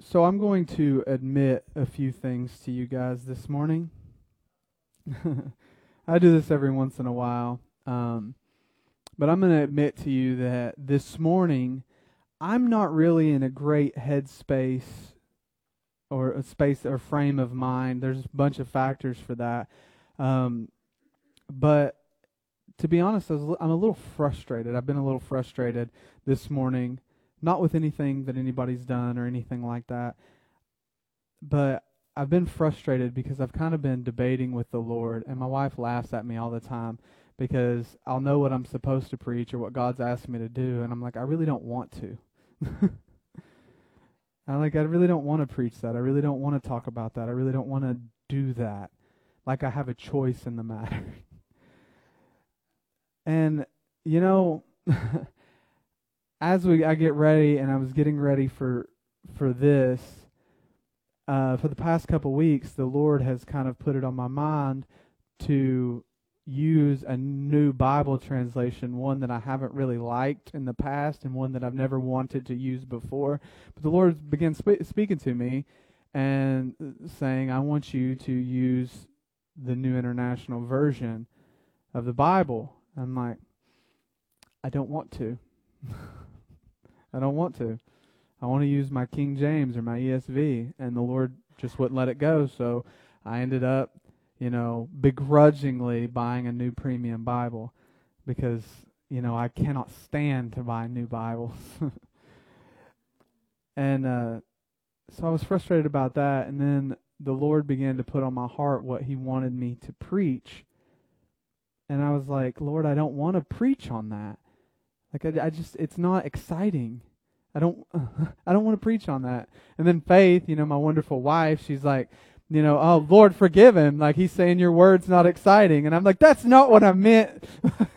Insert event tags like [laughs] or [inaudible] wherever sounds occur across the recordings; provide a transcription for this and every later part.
So I'm going to admit a few things to you guys this morning. [laughs] I do this every once in a while. Um, but I'm going to admit to you that this morning I'm not really in a great headspace or a space or frame of mind. There's a bunch of factors for that. Um, but to be honest, I am a little frustrated. I've been a little frustrated this morning, not with anything that anybody's done or anything like that, but I've been frustrated because I've kind of been debating with the Lord, and my wife laughs at me all the time because I'll know what I'm supposed to preach or what God's asked me to do, and I'm like, I really don't want to. [laughs] I like, I really don't want to preach that. I really don't want to talk about that. I really don't want to do that. Like I have a choice in the matter. [laughs] and you know, [laughs] as we I get ready, and I was getting ready for for this. Uh, for the past couple weeks, the Lord has kind of put it on my mind to use a new Bible translation, one that I haven't really liked in the past and one that I've never wanted to use before. But the Lord began sp- speaking to me and saying, I want you to use the New International Version of the Bible. I'm like, I don't want to. [laughs] I don't want to. I want to use my King James or my ESV, and the Lord just wouldn't let it go. So I ended up you know, begrudgingly buying a new premium Bible because, you know, I cannot stand to buy new Bibles. [laughs] and uh, so I was frustrated about that. And then the Lord began to put on my heart what He wanted me to preach. And I was like, Lord, I don't want to preach on that. Like, I, I just, it's not exciting. I don't, [laughs] I don't want to preach on that. And then Faith, you know, my wonderful wife, she's like, you know, oh Lord, forgive him. Like he's saying your word's not exciting, and I'm like, that's not what I meant. [laughs]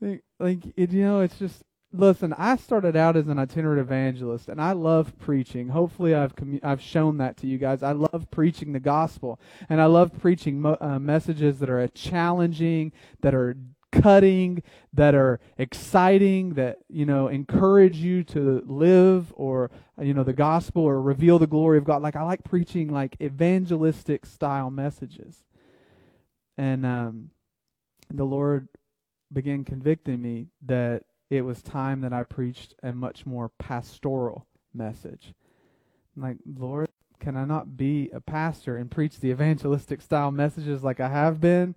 like, like it, you know, it's just listen. I started out as an itinerant evangelist, and I love preaching. Hopefully, I've commu- I've shown that to you guys. I love preaching the gospel, and I love preaching mo- uh, messages that are challenging, that are cutting, that are exciting, that, you know, encourage you to live or, you know, the gospel or reveal the glory of God. Like, I like preaching like evangelistic style messages. And um, the Lord began convicting me that it was time that I preached a much more pastoral message. Like, Lord, can I not be a pastor and preach the evangelistic style messages like I have been?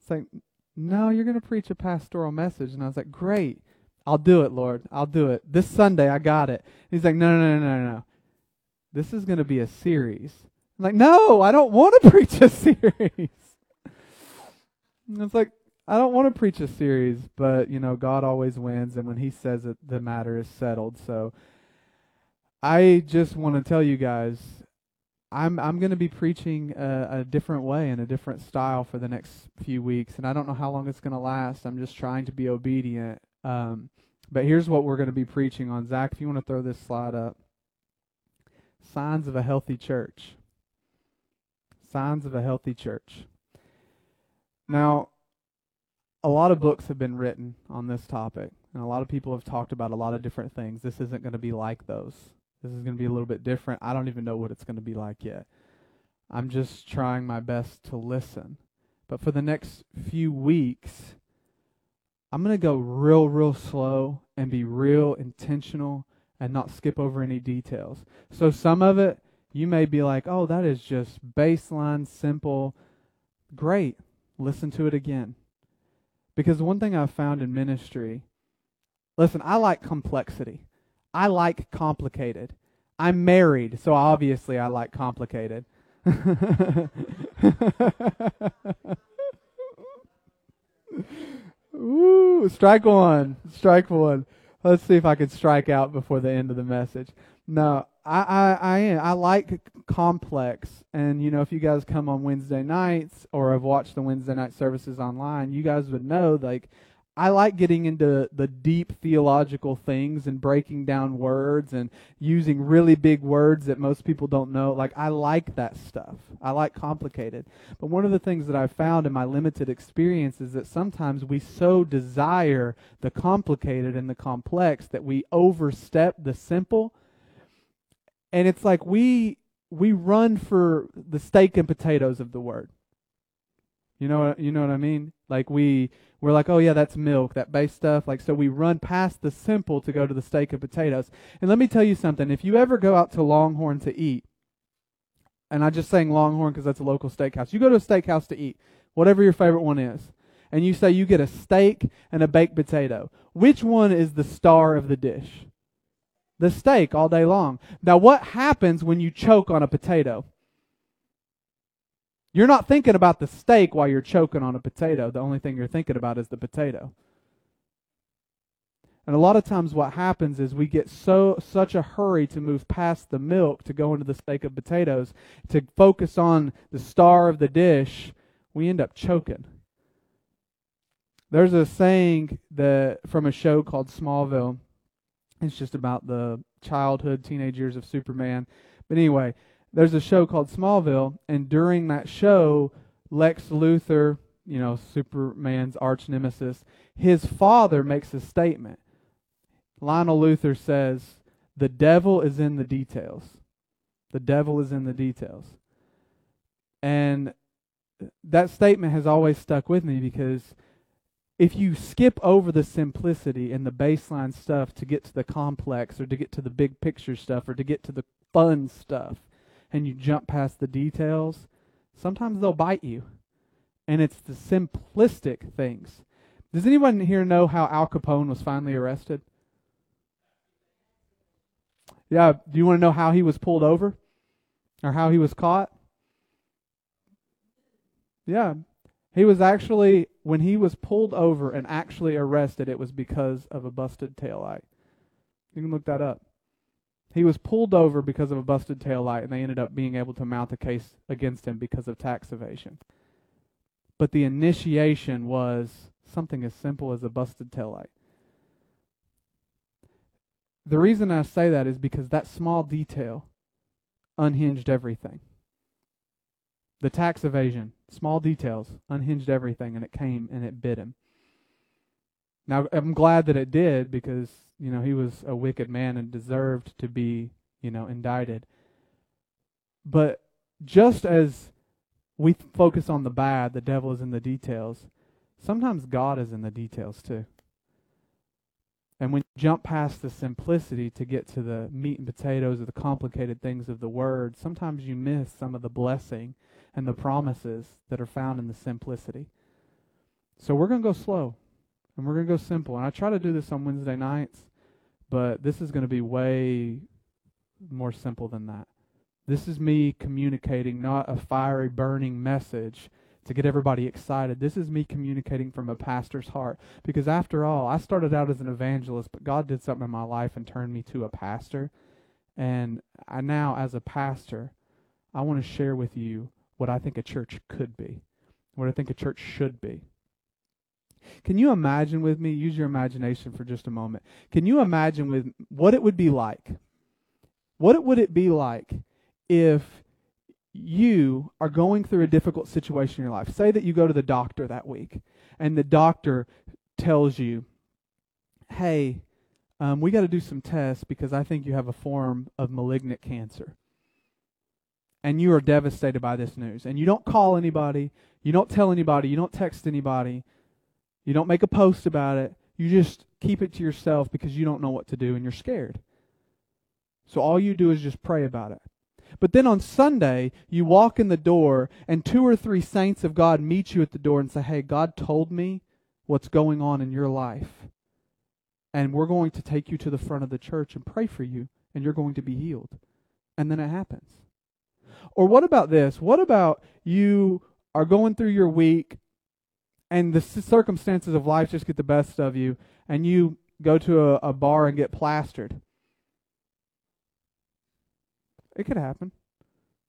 It's like, no, you're going to preach a pastoral message. And I was like, great. I'll do it, Lord. I'll do it. This Sunday, I got it. He's like, no, no, no, no, no. This is going to be a series. I'm like, no, I don't want to [laughs] preach a series. And it's like, I don't want to preach a series, but, you know, God always wins. And when He says it, the matter is settled. So I just want to tell you guys I'm I'm going to be preaching a, a, different way and a different style for the next few weeks, and I don't know how long it's going to last. I'm just trying to be obedient. Um, but here's what we're going to be preaching on. Zach, if you want to throw this slide up, signs of a healthy church. Signs of a healthy church. Now, a lot of books have been written on this topic, and a lot of people have talked about a lot of different things. This isn't going to be like those. This is going to be a little bit different. I don't even know what it's going to be like yet. I'm just trying my best to listen. But for the next few weeks, I'm going to go real, real slow and be real intentional and not skip over any details. So some of it, you may be like, oh, that is just baseline, simple. Great. Listen to it again. Because one thing I've found in ministry, listen, I like complexity. I like complicated. I'm married, so obviously I like complicated. [laughs] Ooh, strike one. Strike one. Let's see if I can strike out before the end of the message. No, I, I, I am. I like complex, and you know, if you guys come on Wednesday nights or have watched the Wednesday night services online, you guys would know like I like getting into the deep theological things and breaking down words and using really big words that most people don't know. Like, I like that stuff. I like complicated. But one of the things that I've found in my limited experience is that sometimes we so desire the complicated and the complex that we overstep the simple. And it's like we we run for the steak and potatoes of the word. You know you know what I mean? Like we we're like, oh yeah, that's milk, that base stuff. Like so we run past the simple to go to the steak and potatoes. And let me tell you something, if you ever go out to Longhorn to eat, and I'm just saying Longhorn because that's a local steakhouse. You go to a steakhouse to eat, whatever your favorite one is, and you say you get a steak and a baked potato. Which one is the star of the dish? The steak all day long. Now, what happens when you choke on a potato? You're not thinking about the steak while you're choking on a potato. The only thing you're thinking about is the potato. And a lot of times what happens is we get so such a hurry to move past the milk to go into the steak of potatoes, to focus on the star of the dish, we end up choking. There's a saying that from a show called Smallville. It's just about the childhood, teenage years of Superman. But anyway, there's a show called Smallville, and during that show, Lex Luthor, you know, Superman's arch nemesis, his father makes a statement. Lionel Luthor says, The devil is in the details. The devil is in the details. And that statement has always stuck with me because if you skip over the simplicity and the baseline stuff to get to the complex or to get to the big picture stuff or to get to the fun stuff, and you jump past the details, sometimes they'll bite you. And it's the simplistic things. Does anyone here know how Al Capone was finally arrested? Yeah, do you want to know how he was pulled over? Or how he was caught? Yeah. He was actually, when he was pulled over and actually arrested, it was because of a busted taillight. You can look that up. He was pulled over because of a busted taillight, and they ended up being able to mount a case against him because of tax evasion. But the initiation was something as simple as a busted taillight. The reason I say that is because that small detail unhinged everything. The tax evasion, small details, unhinged everything, and it came and it bit him. Now, I'm glad that it did because you know, he was a wicked man and deserved to be, you know, indicted. But just as we focus on the bad, the devil is in the details, sometimes God is in the details too. And when you jump past the simplicity to get to the meat and potatoes of the complicated things of the word, sometimes you miss some of the blessing and the promises that are found in the simplicity. So we're going to go slow and we're going to go simple. And I try to do this on Wednesday nights. But this is going to be way more simple than that. This is me communicating not a fiery, burning message to get everybody excited. This is me communicating from a pastor's heart. Because after all, I started out as an evangelist, but God did something in my life and turned me to a pastor. And I now, as a pastor, I want to share with you what I think a church could be, what I think a church should be. Can you imagine with me? Use your imagination for just a moment. Can you imagine with what it would be like? What would it be like if you are going through a difficult situation in your life? Say that you go to the doctor that week, and the doctor tells you, "Hey, um, we got to do some tests because I think you have a form of malignant cancer." And you are devastated by this news, and you don't call anybody, you don't tell anybody, you don't text anybody you don't make a post about it. You just keep it to yourself because you don't know what to do and you're scared. So all you do is just pray about it. But then on Sunday, you walk in the door and two or three saints of God meet you at the door and say, Hey, God told me what's going on in your life. And we're going to take you to the front of the church and pray for you, and you're going to be healed. And then it happens. Or what about this? What about you are going through your week and the circumstances of life just get the best of you, and you go to a, a bar and get plastered. It could happen.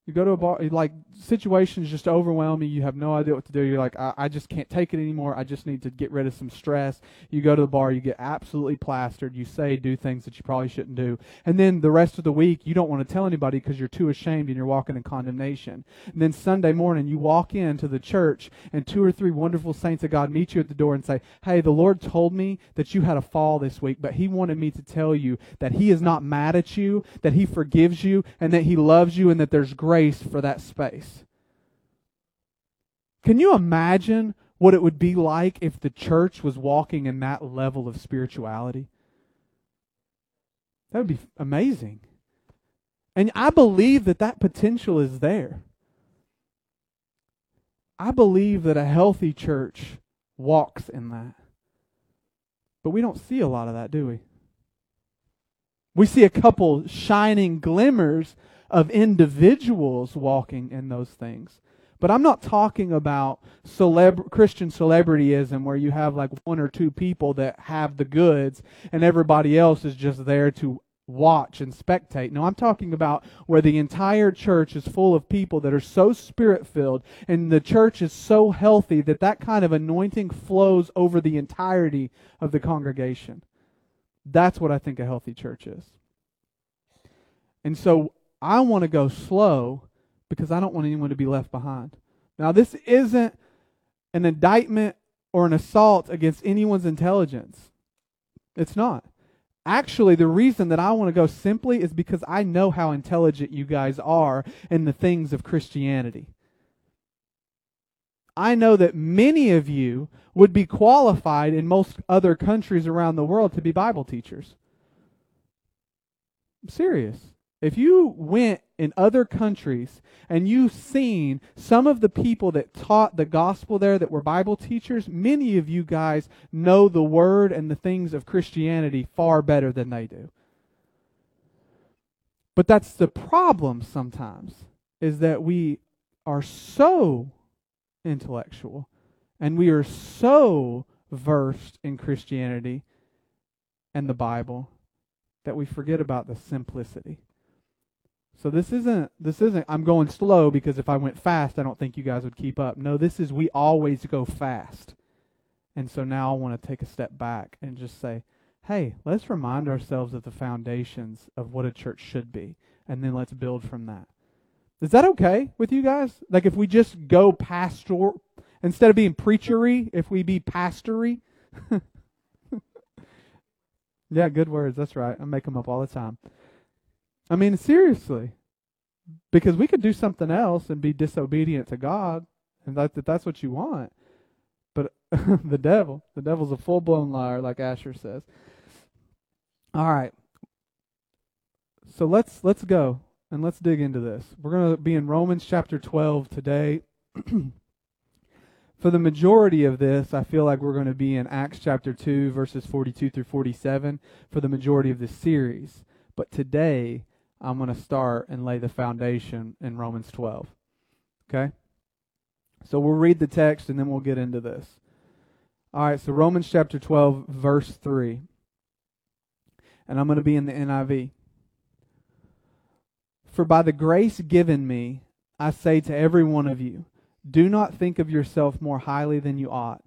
You go to a bar, like situations just overwhelm you. You have no idea what to do. You're like, I, I just can't take it anymore. I just need to get rid of some stress. You go to the bar, you get absolutely plastered. You say, do things that you probably shouldn't do. And then the rest of the week, you don't want to tell anybody because you're too ashamed and you're walking in condemnation. And then Sunday morning, you walk into the church and two or three wonderful saints of God meet you at the door and say, Hey, the Lord told me that you had a fall this week, but He wanted me to tell you that He is not mad at you, that He forgives you, and that He loves you, and that there's grace grace for that space. Can you imagine what it would be like if the church was walking in that level of spirituality? That would be amazing. And I believe that that potential is there. I believe that a healthy church walks in that. But we don't see a lot of that, do we? We see a couple shining glimmers of individuals walking in those things. But I'm not talking about celeb- Christian celebrityism where you have like one or two people that have the goods and everybody else is just there to watch and spectate. No, I'm talking about where the entire church is full of people that are so spirit filled and the church is so healthy that that kind of anointing flows over the entirety of the congregation. That's what I think a healthy church is. And so I want to go slow because I don't want anyone to be left behind. Now, this isn't an indictment or an assault against anyone's intelligence. It's not. Actually, the reason that I want to go simply is because I know how intelligent you guys are in the things of Christianity. I know that many of you would be qualified in most other countries around the world to be Bible teachers. I'm serious. If you went in other countries and you've seen some of the people that taught the gospel there that were Bible teachers, many of you guys know the word and the things of Christianity far better than they do. But that's the problem sometimes, is that we are so intellectual and we are so versed in Christianity and the Bible that we forget about the simplicity. So this isn't this isn't I'm going slow because if I went fast I don't think you guys would keep up. No, this is we always go fast. And so now I want to take a step back and just say, "Hey, let's remind ourselves of the foundations of what a church should be and then let's build from that." Is that okay with you guys? Like if we just go pastor instead of being preachery, if we be pastory? [laughs] yeah, good words. That's right. I make them up all the time. I mean, seriously. Because we could do something else and be disobedient to God, and that, that that's what you want. But [laughs] the devil, the devil's a full blown liar, like Asher says. All right. So let's let's go and let's dig into this. We're going to be in Romans chapter 12 today. [clears throat] For the majority of this, I feel like we're going to be in Acts chapter 2, verses 42 through 47 for the majority of this series. But today, I'm going to start and lay the foundation in Romans 12. Okay? So we'll read the text and then we'll get into this. All right, so Romans chapter 12, verse 3. And I'm going to be in the NIV. For by the grace given me, I say to every one of you, do not think of yourself more highly than you ought,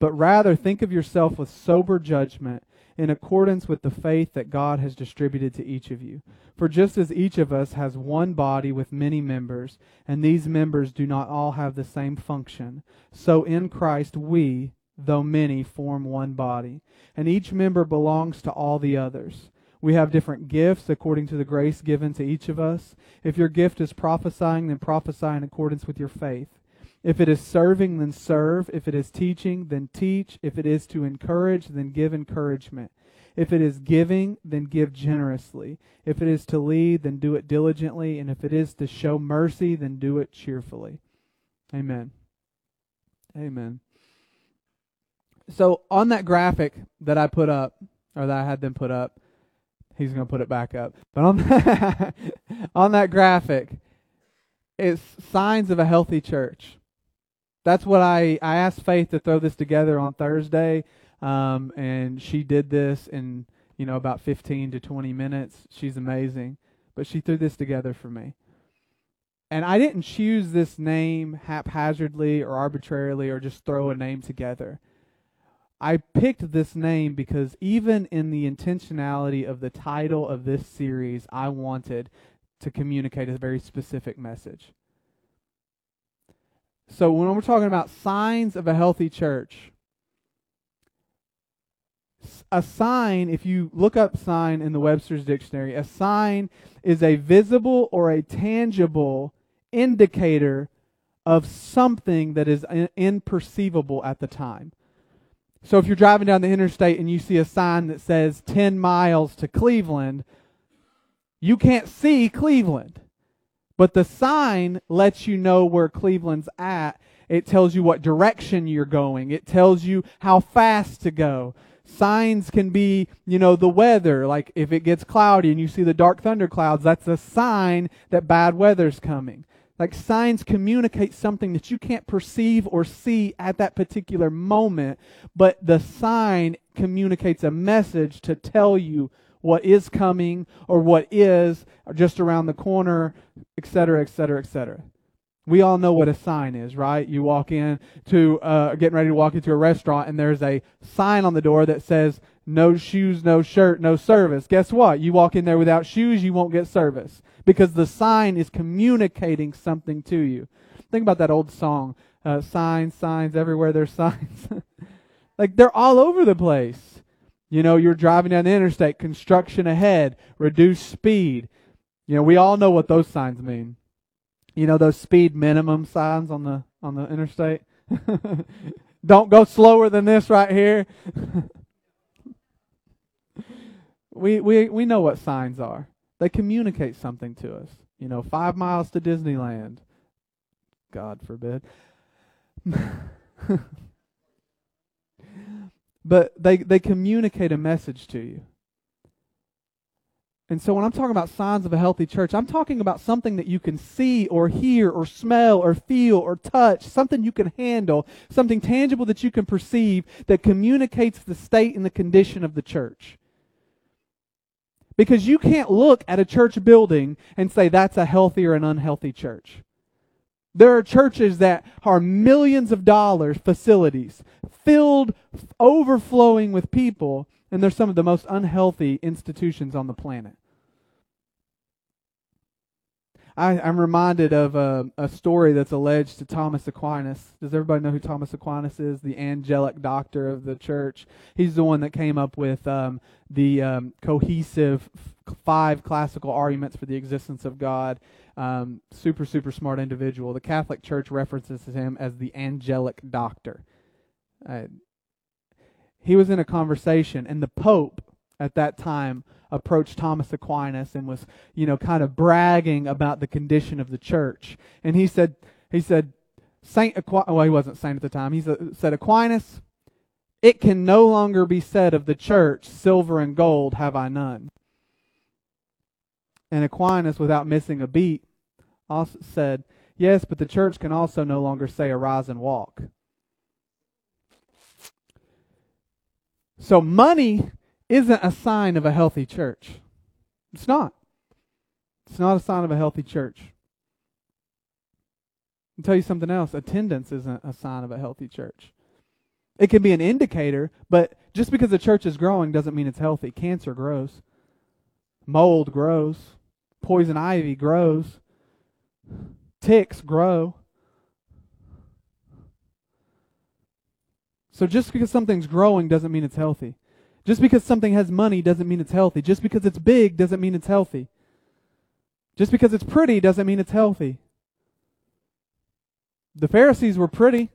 but rather think of yourself with sober judgment in accordance with the faith that God has distributed to each of you. For just as each of us has one body with many members, and these members do not all have the same function, so in Christ we, though many, form one body, and each member belongs to all the others. We have different gifts according to the grace given to each of us. If your gift is prophesying, then prophesy in accordance with your faith. If it is serving, then serve. If it is teaching, then teach. If it is to encourage, then give encouragement. If it is giving, then give generously. If it is to lead, then do it diligently. And if it is to show mercy, then do it cheerfully. Amen. Amen. So on that graphic that I put up, or that I had them put up, he's going to put it back up. But on [laughs] that, on that graphic, it's signs of a healthy church that's what I I asked Faith to throw this together on Thursday, um, and she did this in you know about 15 to 20 minutes. She's amazing, but she threw this together for me. And I didn't choose this name haphazardly or arbitrarily or just throw a name together. I picked this name because even in the intentionality of the title of this series, I wanted to communicate a very specific message. So when we're talking about signs of a healthy church, a sign, if you look up sign in the Webster's dictionary, a sign is a visible or a tangible indicator of something that is imperceivable at the time. So if you're driving down the interstate and you see a sign that says 10 miles to Cleveland, you can't see Cleveland. But the sign lets you know where Cleveland's at. It tells you what direction you're going. It tells you how fast to go. Signs can be, you know, the weather. Like if it gets cloudy and you see the dark thunder clouds, that's a sign that bad weather's coming. Like signs communicate something that you can't perceive or see at that particular moment, but the sign communicates a message to tell you what is coming or what is just around the corner, etc., etc., etc. We all know what a sign is, right? You walk in to uh, getting ready to walk into a restaurant, and there's a sign on the door that says "No shoes, no shirt, no service." Guess what? You walk in there without shoes, you won't get service because the sign is communicating something to you. Think about that old song, uh, signs, signs, everywhere there's signs. [laughs] like they're all over the place. You know, you're driving down the interstate, construction ahead, reduce speed. You know, we all know what those signs mean. You know those speed minimum signs on the on the interstate? [laughs] Don't go slower than this right here. [laughs] we we we know what signs are. They communicate something to us. You know, five miles to Disneyland. God forbid. [laughs] but they, they communicate a message to you. And so when I'm talking about signs of a healthy church, I'm talking about something that you can see or hear or smell or feel or touch, something you can handle, something tangible that you can perceive that communicates the state and the condition of the church. Because you can't look at a church building and say that's a healthy or an unhealthy church. There are churches that are millions of dollars facilities, filled, overflowing with people, and they're some of the most unhealthy institutions on the planet. I, am reminded of a, a, story that's alleged to Thomas Aquinas. Does everybody know who Thomas Aquinas is? The angelic doctor of the church. He's the one that came up with um, the um, cohesive five classical arguments for the existence of God. Um, super, super smart individual. The Catholic Church references him as the angelic doctor. Uh, he was in a conversation, and the Pope at that time approached Thomas Aquinas and was, you know, kind of bragging about the condition of the church. And he said, he said, Saint Aquinas, well, he wasn't saint at the time. He said, Aquinas, it can no longer be said of the church, silver and gold have I none. And Aquinas, without missing a beat, also said, Yes, but the church can also no longer say arise and walk. So money isn't a sign of a healthy church. It's not. It's not a sign of a healthy church. I'll tell you something else. Attendance isn't a sign of a healthy church. It can be an indicator, but just because the church is growing doesn't mean it's healthy. Cancer grows, mold grows, poison ivy grows, ticks grow. So just because something's growing doesn't mean it's healthy. Just because something has money doesn't mean it's healthy. Just because it's big doesn't mean it's healthy. Just because it's pretty doesn't mean it's healthy. The Pharisees were pretty.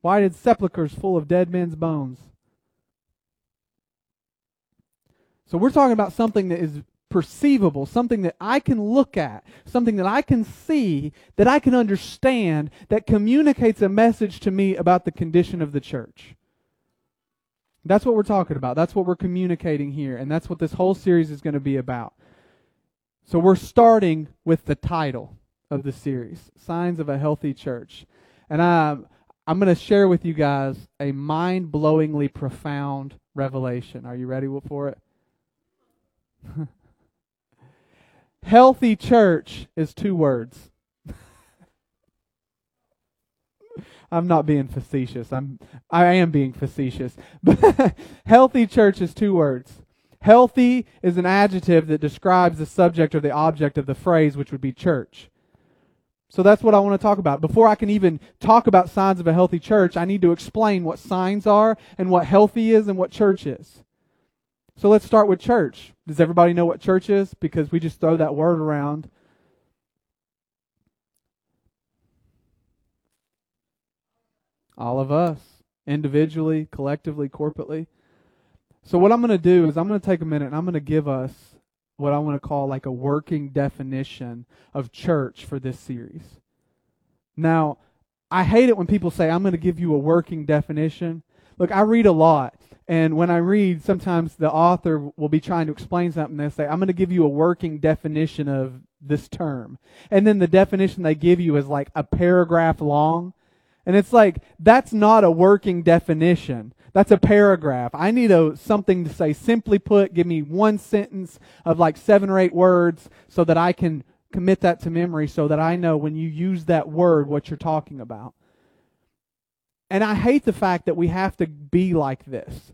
whited sepulchres full of dead men's bones? So we're talking about something that is perceivable, something that I can look at, something that I can see, that I can understand, that communicates a message to me about the condition of the church. That's what we're talking about. That's what we're communicating here. And that's what this whole series is going to be about. So we're starting with the title of the series Signs of a Healthy Church. And I'm, I'm going to share with you guys a mind blowingly profound revelation. Are you ready for it? [laughs] Healthy church is two words. [laughs] I'm not being facetious. I'm I am being facetious. But [laughs] healthy church is two words. Healthy is an adjective that describes the subject or the object of the phrase, which would be church. So that's what I want to talk about. Before I can even talk about signs of a healthy church, I need to explain what signs are and what healthy is and what church is. So let's start with church. Does everybody know what church is? Because we just throw that word around. All of us, individually, collectively, corporately. So what I'm going to do is I'm going to take a minute and I'm going to give us what I want to call like a working definition of church for this series. Now, I hate it when people say, I'm going to give you a working definition. Look, I read a lot. And when I read, sometimes the author will be trying to explain something. They say, I'm going to give you a working definition of this term. And then the definition they give you is like a paragraph long. And it's like, that's not a working definition. That's a paragraph. I need a, something to say. Simply put, give me one sentence of like seven or eight words so that I can commit that to memory so that I know when you use that word what you're talking about. And I hate the fact that we have to be like this,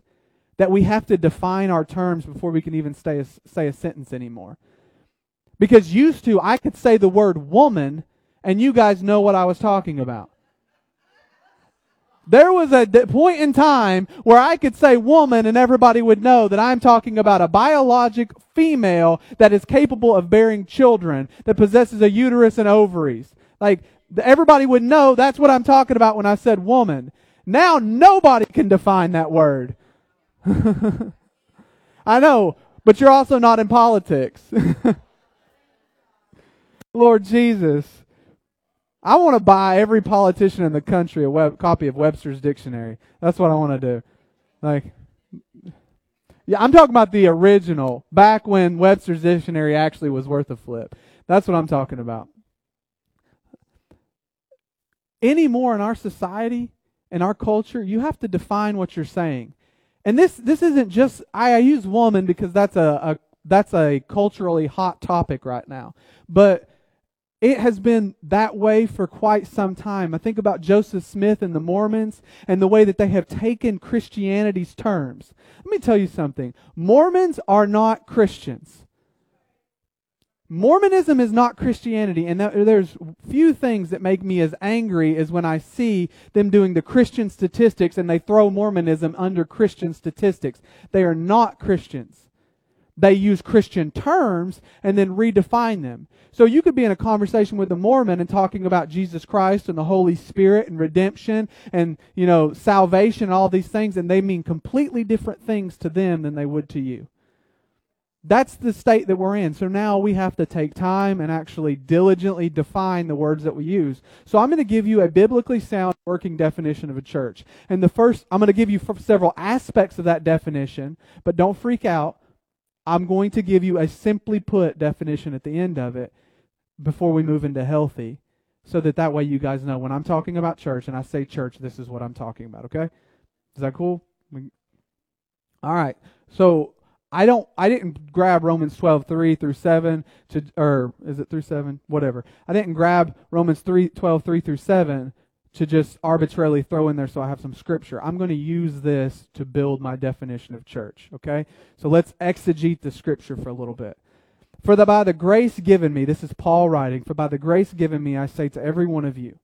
that we have to define our terms before we can even say a, say a sentence anymore. Because used to, I could say the word woman and you guys know what I was talking about. There was a point in time where I could say woman and everybody would know that I'm talking about a biologic female that is capable of bearing children, that possesses a uterus and ovaries. Like, everybody would know that's what I'm talking about when I said woman. Now nobody can define that word. [laughs] I know, but you're also not in politics. [laughs] Lord Jesus. I want to buy every politician in the country a web, copy of Webster's dictionary. That's what I want to do. Like, yeah, I'm talking about the original, back when Webster's dictionary actually was worth a flip. That's what I'm talking about. Anymore in our society, in our culture, you have to define what you're saying. And this this isn't just I, I use woman because that's a, a that's a culturally hot topic right now. But it has been that way for quite some time. I think about Joseph Smith and the Mormons and the way that they have taken Christianity's terms. Let me tell you something Mormons are not Christians. Mormonism is not Christianity, and there's few things that make me as angry as when I see them doing the Christian statistics and they throw Mormonism under Christian statistics. They are not Christians they use Christian terms and then redefine them. So you could be in a conversation with a Mormon and talking about Jesus Christ and the Holy Spirit and redemption and, you know, salvation and all these things, and they mean completely different things to them than they would to you. That's the state that we're in. So now we have to take time and actually diligently define the words that we use. So I'm going to give you a biblically sound working definition of a church. And the first, I'm going to give you several aspects of that definition, but don't freak out I'm going to give you a simply put definition at the end of it before we move into healthy so that that way you guys know when I'm talking about church and I say church, this is what I'm talking about, okay? Is that cool? All right. So I don't I didn't grab Romans 12, 3 through 7 to or is it through 7? Whatever. I didn't grab Romans 3, 12, 3 through 7 to just arbitrarily throw in there so I have some scripture. I'm going to use this to build my definition of church, okay? So let's exegete the scripture for a little bit. For the, by the grace given me, this is Paul writing, for by the grace given me, I say to every one of you,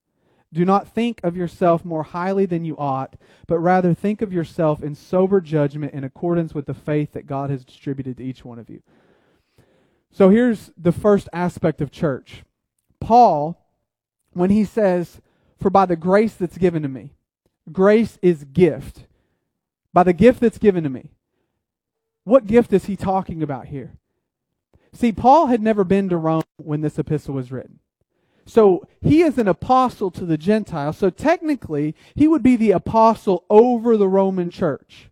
do not think of yourself more highly than you ought, but rather think of yourself in sober judgment in accordance with the faith that God has distributed to each one of you. So here's the first aspect of church. Paul, when he says, for by the grace that's given to me. Grace is gift. By the gift that's given to me. What gift is he talking about here? See, Paul had never been to Rome when this epistle was written. So he is an apostle to the Gentiles. So technically, he would be the apostle over the Roman church.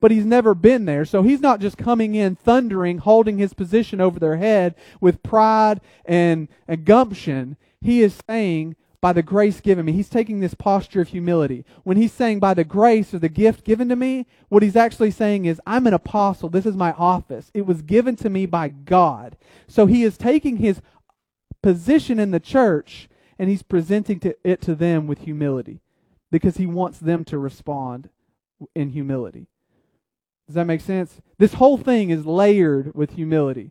But he's never been there. So he's not just coming in thundering, holding his position over their head with pride and, and gumption. He is saying, by the grace given me. He's taking this posture of humility. When he's saying by the grace or the gift given to me, what he's actually saying is, I'm an apostle. This is my office. It was given to me by God. So he is taking his position in the church and he's presenting to it to them with humility. because he wants them to respond in humility. Does that make sense? This whole thing is layered with humility.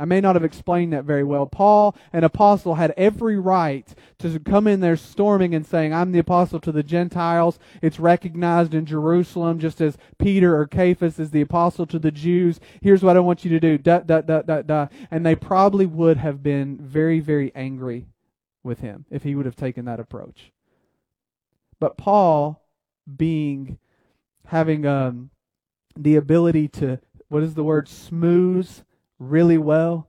I may not have explained that very well. Paul, an apostle, had every right to come in there storming and saying, I'm the apostle to the Gentiles. It's recognized in Jerusalem, just as Peter or Cephas is the apostle to the Jews. Here's what I want you to do. Da, da, da, da, da. And they probably would have been very, very angry with him if he would have taken that approach. But Paul, being, having um, the ability to, what is the word, smooth really well.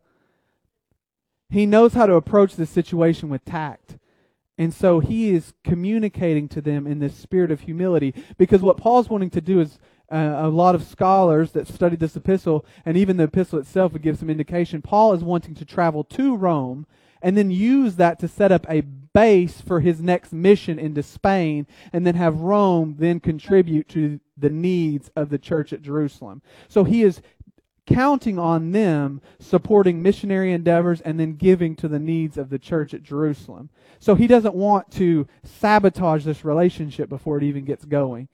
He knows how to approach the situation with tact. And so he is communicating to them in this spirit of humility because what Paul's wanting to do is uh, a lot of scholars that studied this epistle and even the epistle itself would give some indication. Paul is wanting to travel to Rome and then use that to set up a base for his next mission into Spain and then have Rome then contribute to the needs of the church at Jerusalem. So he is counting on them supporting missionary endeavors and then giving to the needs of the church at Jerusalem. So he doesn't want to sabotage this relationship before it even gets going.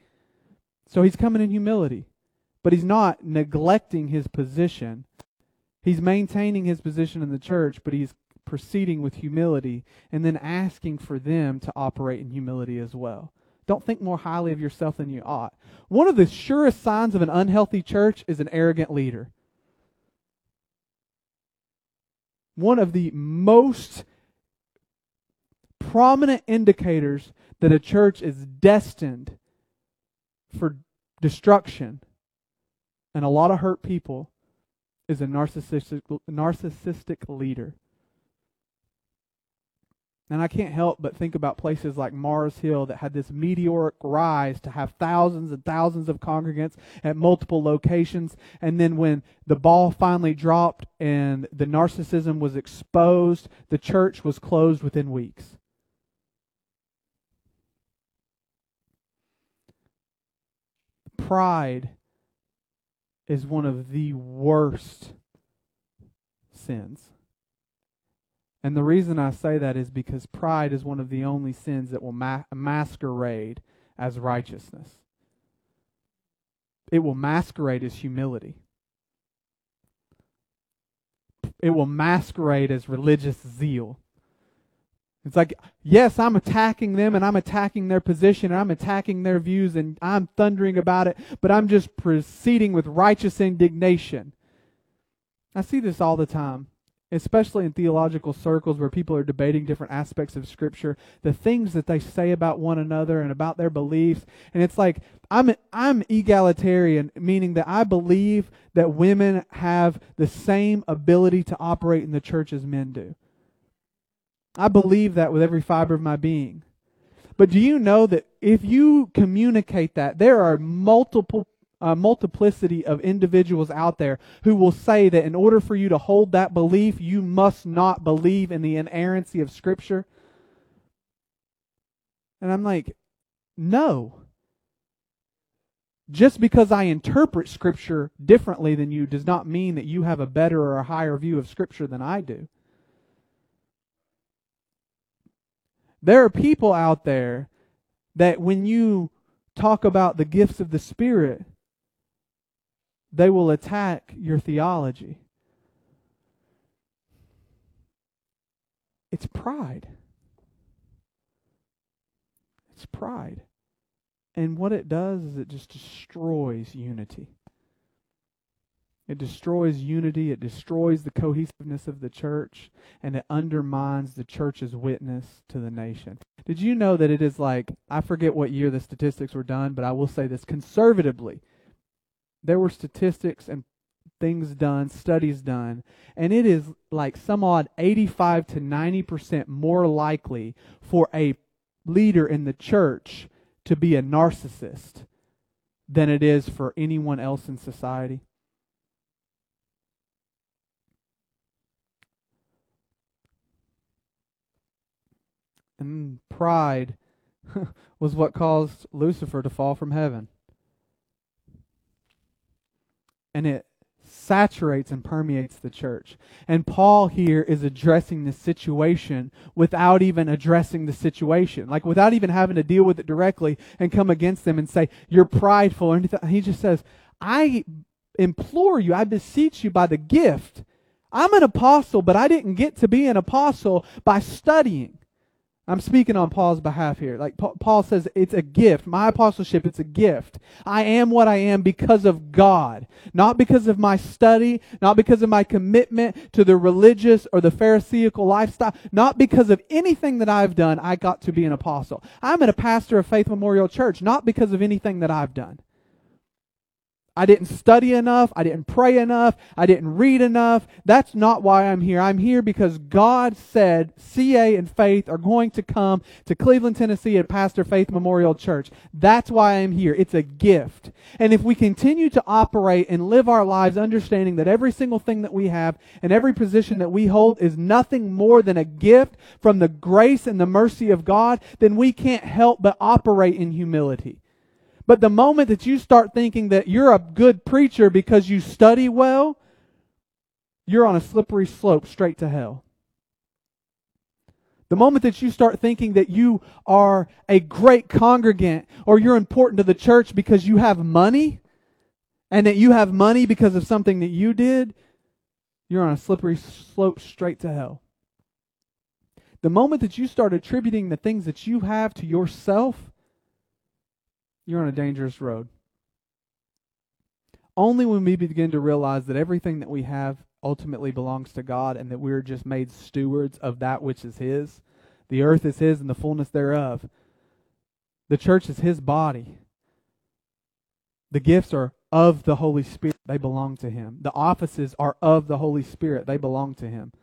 So he's coming in humility, but he's not neglecting his position. He's maintaining his position in the church, but he's proceeding with humility and then asking for them to operate in humility as well. Don't think more highly of yourself than you ought. One of the surest signs of an unhealthy church is an arrogant leader. One of the most prominent indicators that a church is destined for destruction and a lot of hurt people is a narcissistic narcissistic leader. And I can't help but think about places like Mars Hill that had this meteoric rise to have thousands and thousands of congregants at multiple locations. And then when the ball finally dropped and the narcissism was exposed, the church was closed within weeks. Pride is one of the worst sins. And the reason I say that is because pride is one of the only sins that will ma- masquerade as righteousness. It will masquerade as humility. It will masquerade as religious zeal. It's like, yes, I'm attacking them and I'm attacking their position and I'm attacking their views and I'm thundering about it, but I'm just proceeding with righteous indignation. I see this all the time especially in theological circles where people are debating different aspects of scripture the things that they say about one another and about their beliefs. And it's like i'm i'm egalitarian meaning that i believe that women have the same ability to operate in the church as men do. I believe that with every fiber of my being. But do you know that if you communicate that there are multiple a multiplicity of individuals out there who will say that in order for you to hold that belief, you must not believe in the inerrancy of Scripture. And I'm like, no. Just because I interpret Scripture differently than you does not mean that you have a better or a higher view of Scripture than I do. There are people out there that when you talk about the gifts of the Spirit, they will attack your theology. It's pride. It's pride. And what it does is it just destroys unity. It destroys unity, it destroys the cohesiveness of the church, and it undermines the church's witness to the nation. Did you know that it is like, I forget what year the statistics were done, but I will say this conservatively, there were statistics and things done, studies done, and it is like some odd 85 to 90% more likely for a leader in the church to be a narcissist than it is for anyone else in society. And pride [laughs] was what caused Lucifer to fall from heaven and it saturates and permeates the church. And Paul here is addressing the situation without even addressing the situation. Like without even having to deal with it directly and come against them and say, you're prideful anything. He just says, I implore you, I beseech you by the gift. I'm an apostle, but I didn't get to be an apostle by studying. I'm speaking on Paul's behalf here. Like Paul says, it's a gift. My apostleship, it's a gift. I am what I am because of God, not because of my study, not because of my commitment to the religious or the Pharisaical lifestyle, not because of anything that I've done. I got to be an apostle. I'm a pastor of Faith Memorial Church, not because of anything that I've done. I didn't study enough. I didn't pray enough. I didn't read enough. That's not why I'm here. I'm here because God said CA and Faith are going to come to Cleveland, Tennessee at Pastor Faith Memorial Church. That's why I'm here. It's a gift. And if we continue to operate and live our lives understanding that every single thing that we have and every position that we hold is nothing more than a gift from the grace and the mercy of God, then we can't help but operate in humility. But the moment that you start thinking that you're a good preacher because you study well, you're on a slippery slope straight to hell. The moment that you start thinking that you are a great congregant or you're important to the church because you have money and that you have money because of something that you did, you're on a slippery slope straight to hell. The moment that you start attributing the things that you have to yourself, you're on a dangerous road. Only when we begin to realize that everything that we have ultimately belongs to God and that we're just made stewards of that which is His. The earth is His and the fullness thereof. The church is His body. The gifts are of the Holy Spirit, they belong to Him. The offices are of the Holy Spirit, they belong to Him.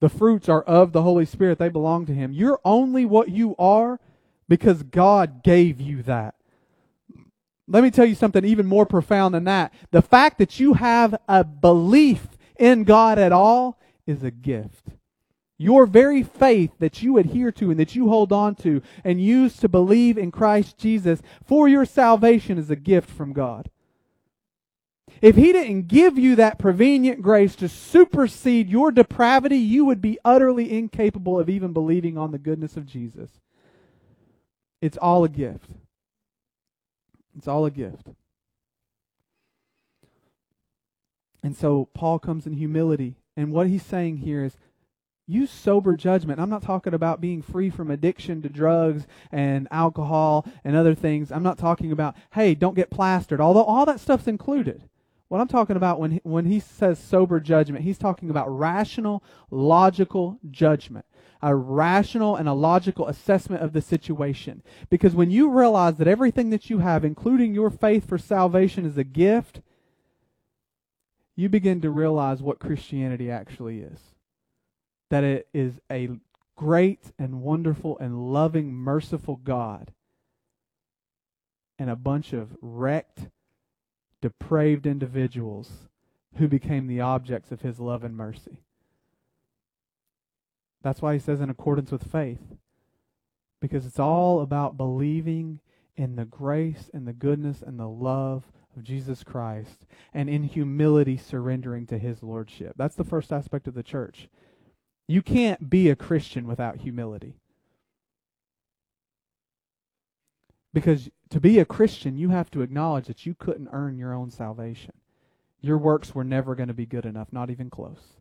The fruits are of the Holy Spirit, they belong to Him. You're only what you are because God gave you that. Let me tell you something even more profound than that. The fact that you have a belief in God at all is a gift. Your very faith that you adhere to and that you hold on to and use to believe in Christ Jesus for your salvation is a gift from God. If He didn't give you that prevenient grace to supersede your depravity, you would be utterly incapable of even believing on the goodness of Jesus. It's all a gift. It's all a gift. And so Paul comes in humility. And what he's saying here is use sober judgment. I'm not talking about being free from addiction to drugs and alcohol and other things. I'm not talking about, hey, don't get plastered, although all that stuff's included. What I'm talking about when he, when he says sober judgment, he's talking about rational, logical judgment a rational and a logical assessment of the situation. Because when you realize that everything that you have, including your faith for salvation, is a gift, you begin to realize what Christianity actually is. That it is a great and wonderful and loving, merciful God and a bunch of wrecked, depraved individuals who became the objects of his love and mercy. That's why he says in accordance with faith. Because it's all about believing in the grace and the goodness and the love of Jesus Christ and in humility surrendering to his lordship. That's the first aspect of the church. You can't be a Christian without humility. Because to be a Christian, you have to acknowledge that you couldn't earn your own salvation. Your works were never going to be good enough, not even close.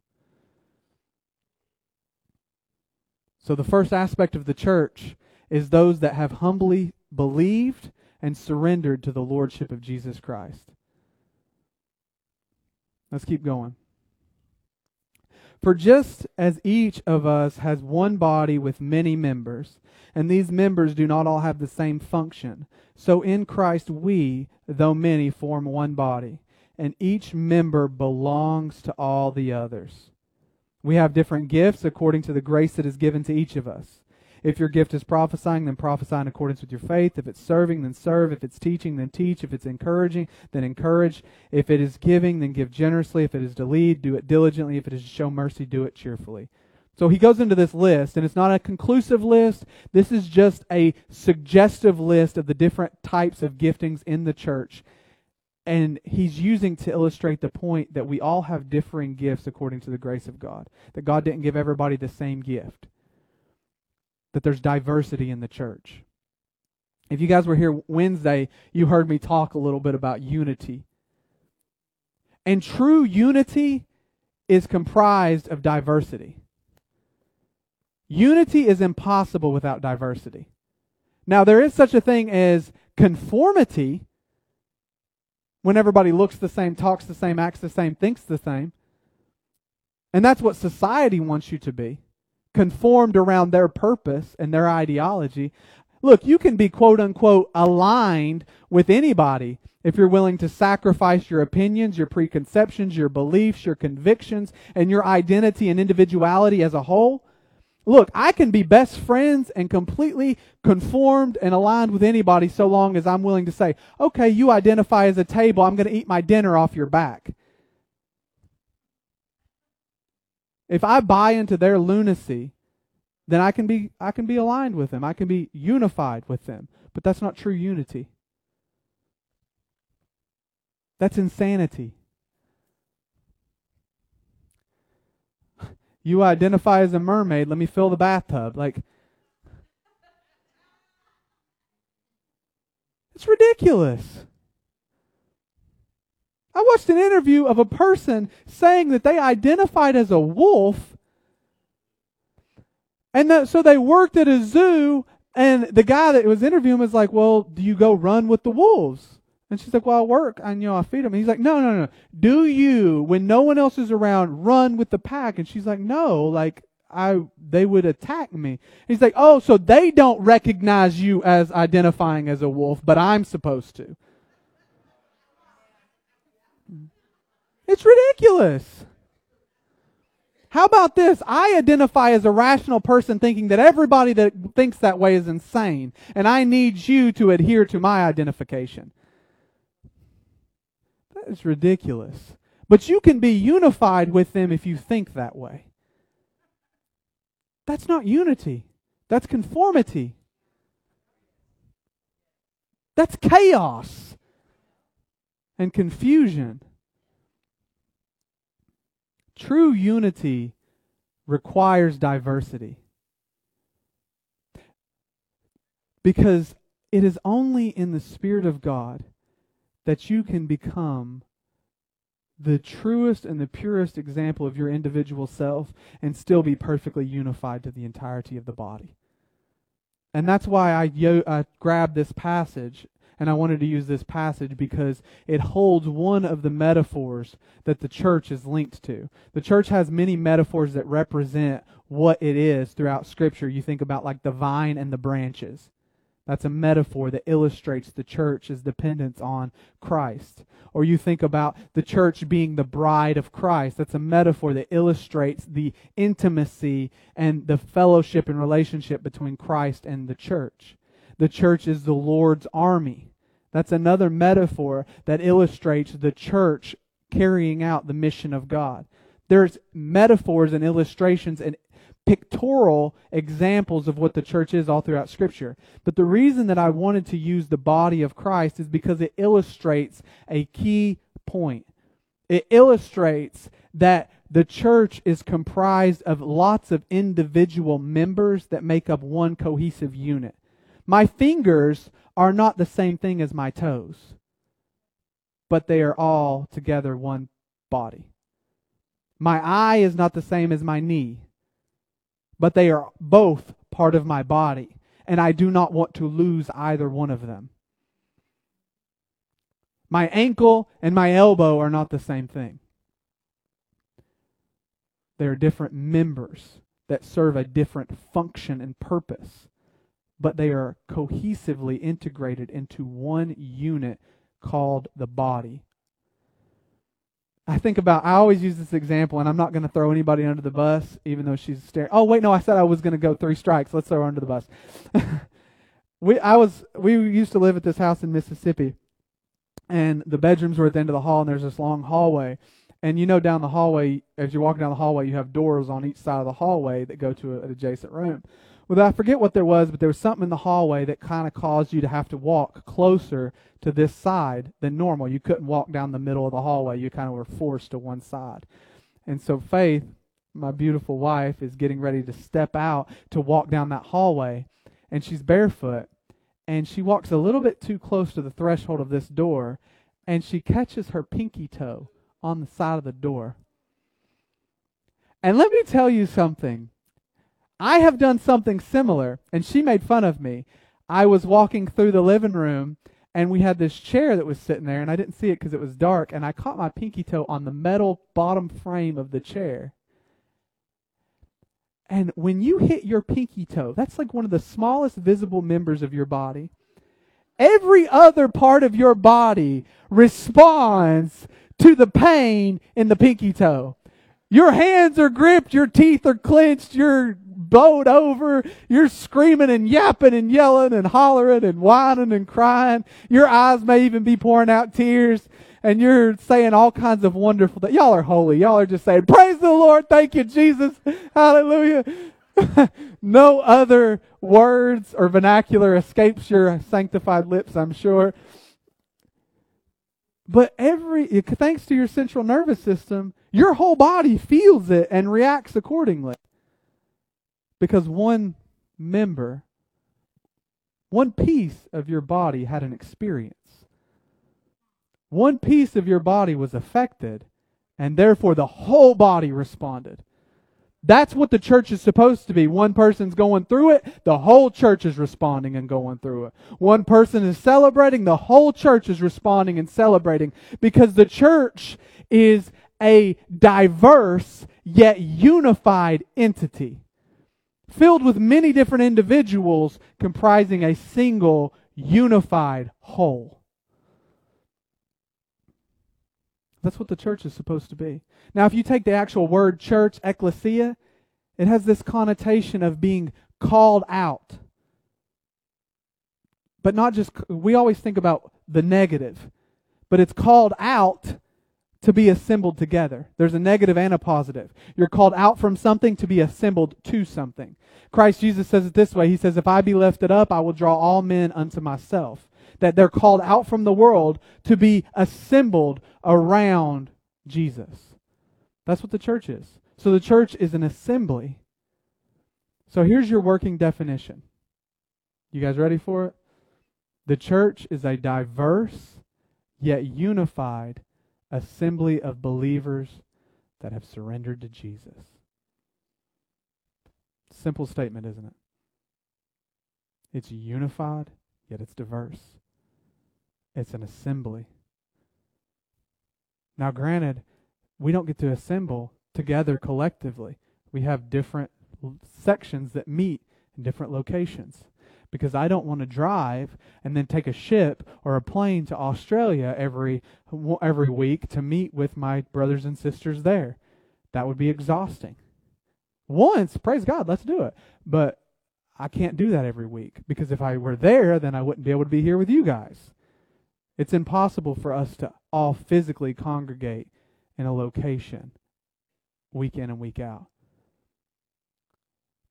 So the first aspect of the church is those that have humbly believed and surrendered to the lordship of Jesus Christ. Let's keep going. For just as each of us has one body with many members, and these members do not all have the same function, so in Christ we, though many, form one body, and each member belongs to all the others. We have different gifts according to the grace that is given to each of us. If your gift is prophesying, then prophesy in accordance with your faith. If it's serving, then serve. If it's teaching, then teach. If it's encouraging, then encourage. If it is giving, then give generously. If it is to lead, do it diligently. If it is to show mercy, do it cheerfully. So he goes into this list, and it's not a conclusive list. This is just a suggestive list of the different types of giftings in the church. And he's using to illustrate the point that we all have differing gifts according to the grace of God. That God didn't give everybody the same gift. That there's diversity in the church. If you guys were here Wednesday, you heard me talk a little bit about unity. And true unity is comprised of diversity. Unity is impossible without diversity. Now, there is such a thing as conformity when everybody looks the same, talks the same, acts the same, thinks the same. And that's what society wants you to be conformed around their purpose and their ideology. Look, you can be quote unquote aligned with anybody if you're willing to sacrifice your opinions, your preconceptions, your beliefs, your convictions, and your identity and individuality as a whole. Look, I can be best friends and completely conformed and aligned with anybody so long as I'm willing to say, okay, you identify as a table, I'm going to eat my dinner off your back. If I buy into their lunacy, then I can be I can be aligned with them. I can be unified with them. But that's not true unity. That's insanity. You identify as a mermaid, let me fill the bathtub. Like It's ridiculous. I watched an interview of a person saying that they identified as a wolf. And that, so they worked at a zoo, and the guy that was interviewing was like, Well, do you go run with the wolves? And she's like, Well, I work, I you know I feed them. And he's like, No, no, no. Do you, when no one else is around, run with the pack? And she's like, No, like I they would attack me. He's like, Oh, so they don't recognize you as identifying as a wolf, but I'm supposed to. It's ridiculous. How about this? I identify as a rational person thinking that everybody that thinks that way is insane, and I need you to adhere to my identification. Is ridiculous. But you can be unified with them if you think that way. That's not unity. That's conformity. That's chaos and confusion. True unity requires diversity. Because it is only in the Spirit of God that you can become the truest and the purest example of your individual self and still be perfectly unified to the entirety of the body. And that's why I, yo- I grabbed this passage and I wanted to use this passage because it holds one of the metaphors that the church is linked to. The church has many metaphors that represent what it is throughout Scripture. You think about like the vine and the branches. That's a metaphor that illustrates the church's dependence on Christ. Or you think about the church being the bride of Christ. That's a metaphor that illustrates the intimacy and the fellowship and relationship between Christ and the church. The church is the Lord's army. That's another metaphor that illustrates the church carrying out the mission of God. There's metaphors and illustrations and pictorial examples of what the church is all throughout Scripture. But the reason that I wanted to use the body of Christ is because it illustrates a key point. It illustrates that the church is comprised of lots of individual members that make up one cohesive unit. My fingers are not the same thing as my toes, but they are all together one body. My eye is not the same as my knee, but they are both part of my body, and I do not want to lose either one of them. My ankle and my elbow are not the same thing. They are different members that serve a different function and purpose but they are cohesively integrated into one unit called the body. I think about, I always use this example, and I'm not going to throw anybody under the bus, even though she's staring. Oh, wait, no, I said I was going to go three strikes. Let's throw her under the bus. [laughs] we, I was, we used to live at this house in Mississippi, and the bedrooms were at the end of the hall, and there's this long hallway. And you know, down the hallway, as you're walking down the hallway, you have doors on each side of the hallway that go to an adjacent room. Well, I forget what there was, but there was something in the hallway that kind of caused you to have to walk closer to this side than normal. You couldn't walk down the middle of the hallway. You kind of were forced to one side. And so Faith, my beautiful wife, is getting ready to step out to walk down that hallway, and she's barefoot, and she walks a little bit too close to the threshold of this door, and she catches her pinky toe on the side of the door. And let me tell you something. I have done something similar, and she made fun of me. I was walking through the living room, and we had this chair that was sitting there, and I didn't see it because it was dark, and I caught my pinky toe on the metal bottom frame of the chair. And when you hit your pinky toe, that's like one of the smallest visible members of your body. Every other part of your body responds to the pain in the pinky toe. Your hands are gripped, your teeth are clenched, you're bowed over, you're screaming and yapping and yelling and hollering and whining and crying. Your eyes may even be pouring out tears and you're saying all kinds of wonderful things. Y'all are holy. Y'all are just saying, Praise the Lord. Thank you, Jesus. Hallelujah. [laughs] no other words or vernacular escapes your sanctified lips, I'm sure. But every, thanks to your central nervous system, your whole body feels it and reacts accordingly. Because one member, one piece of your body had an experience. One piece of your body was affected, and therefore the whole body responded. That's what the church is supposed to be. One person's going through it, the whole church is responding and going through it. One person is celebrating, the whole church is responding and celebrating because the church is a diverse yet unified entity filled with many different individuals comprising a single unified whole. That's what the church is supposed to be. Now, if you take the actual word church, ecclesia, it has this connotation of being called out. But not just, we always think about the negative, but it's called out to be assembled together. There's a negative and a positive. You're called out from something to be assembled to something. Christ Jesus says it this way He says, If I be lifted up, I will draw all men unto myself that they're called out from the world to be assembled around Jesus. That's what the church is. So the church is an assembly. So here's your working definition. You guys ready for it? The church is a diverse yet unified assembly of believers that have surrendered to Jesus. Simple statement, isn't it? It's unified, yet it's diverse. It's an assembly. Now, granted, we don't get to assemble together collectively. We have different sections that meet in different locations. Because I don't want to drive and then take a ship or a plane to Australia every every week to meet with my brothers and sisters there. That would be exhausting. Once, praise God, let's do it. But I can't do that every week because if I were there, then I wouldn't be able to be here with you guys. It's impossible for us to all physically congregate in a location week in and week out.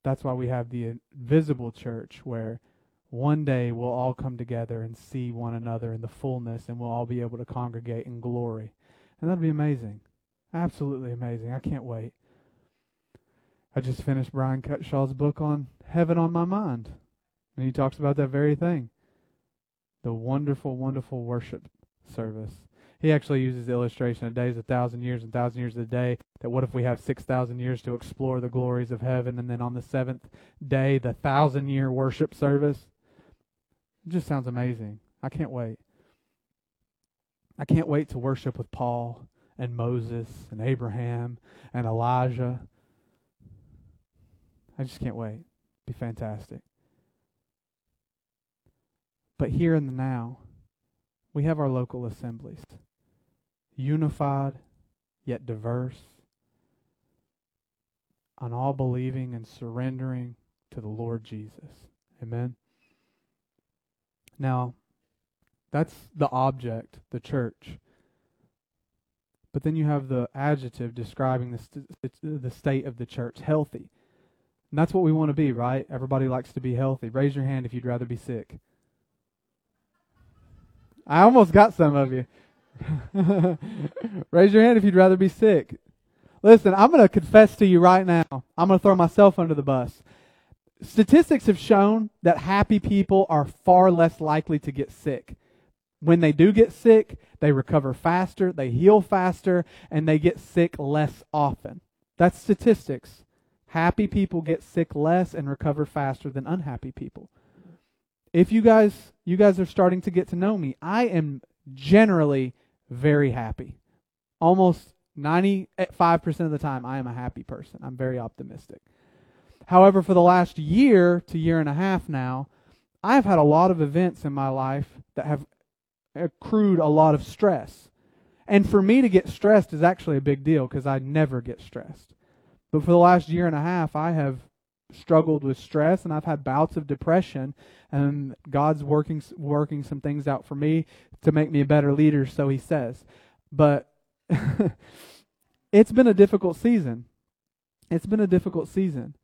That's why we have the invisible church where one day we'll all come together and see one another in the fullness and we'll all be able to congregate in glory. And that'll be amazing. Absolutely amazing. I can't wait. I just finished Brian Cutshaw's book on Heaven on My Mind. And he talks about that very thing the wonderful, wonderful worship service. He actually uses the illustration of days a thousand years, and thousand years a day. That what if we have six thousand years to explore the glories of heaven, and then on the seventh day, the thousand year worship service? It just sounds amazing. I can't wait. I can't wait to worship with Paul and Moses and Abraham and Elijah. I just can't wait. It'd be fantastic. But here in the now, we have our local assemblies, unified yet diverse, on all believing and surrendering to the Lord Jesus. Amen. Now, that's the object, the church. But then you have the adjective describing the, st- the state of the church healthy. And that's what we want to be, right? Everybody likes to be healthy. Raise your hand if you'd rather be sick. I almost got some of you. [laughs] Raise your hand if you'd rather be sick. Listen, I'm going to confess to you right now. I'm going to throw myself under the bus. Statistics have shown that happy people are far less likely to get sick. When they do get sick, they recover faster, they heal faster, and they get sick less often. That's statistics. Happy people get sick less and recover faster than unhappy people. If you guys you guys are starting to get to know me, I am generally very happy. Almost 95% of the time I am a happy person. I'm very optimistic. However, for the last year to year and a half now, I've had a lot of events in my life that have accrued a lot of stress. And for me to get stressed is actually a big deal because I never get stressed. But for the last year and a half, I have struggled with stress and I've had bouts of depression and God's working working some things out for me to make me a better leader so he says. But [laughs] it's been a difficult season. It's been a difficult season.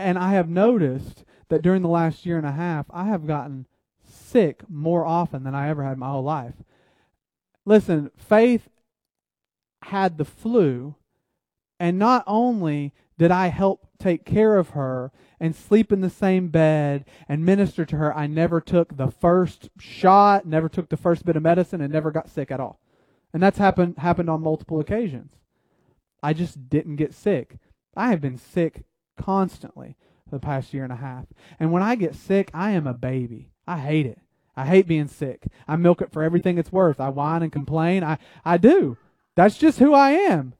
And I have noticed that during the last year and a half, I have gotten sick more often than I ever had my whole life. Listen, Faith had the flu, and not only did I help take care of her and sleep in the same bed and minister to her, I never took the first shot, never took the first bit of medicine, and never got sick at all. And that's happened happened on multiple occasions. I just didn't get sick. I have been sick constantly for the past year and a half. And when I get sick, I am a baby. I hate it. I hate being sick. I milk it for everything it's worth. I whine and complain. I, I do. That's just who I am.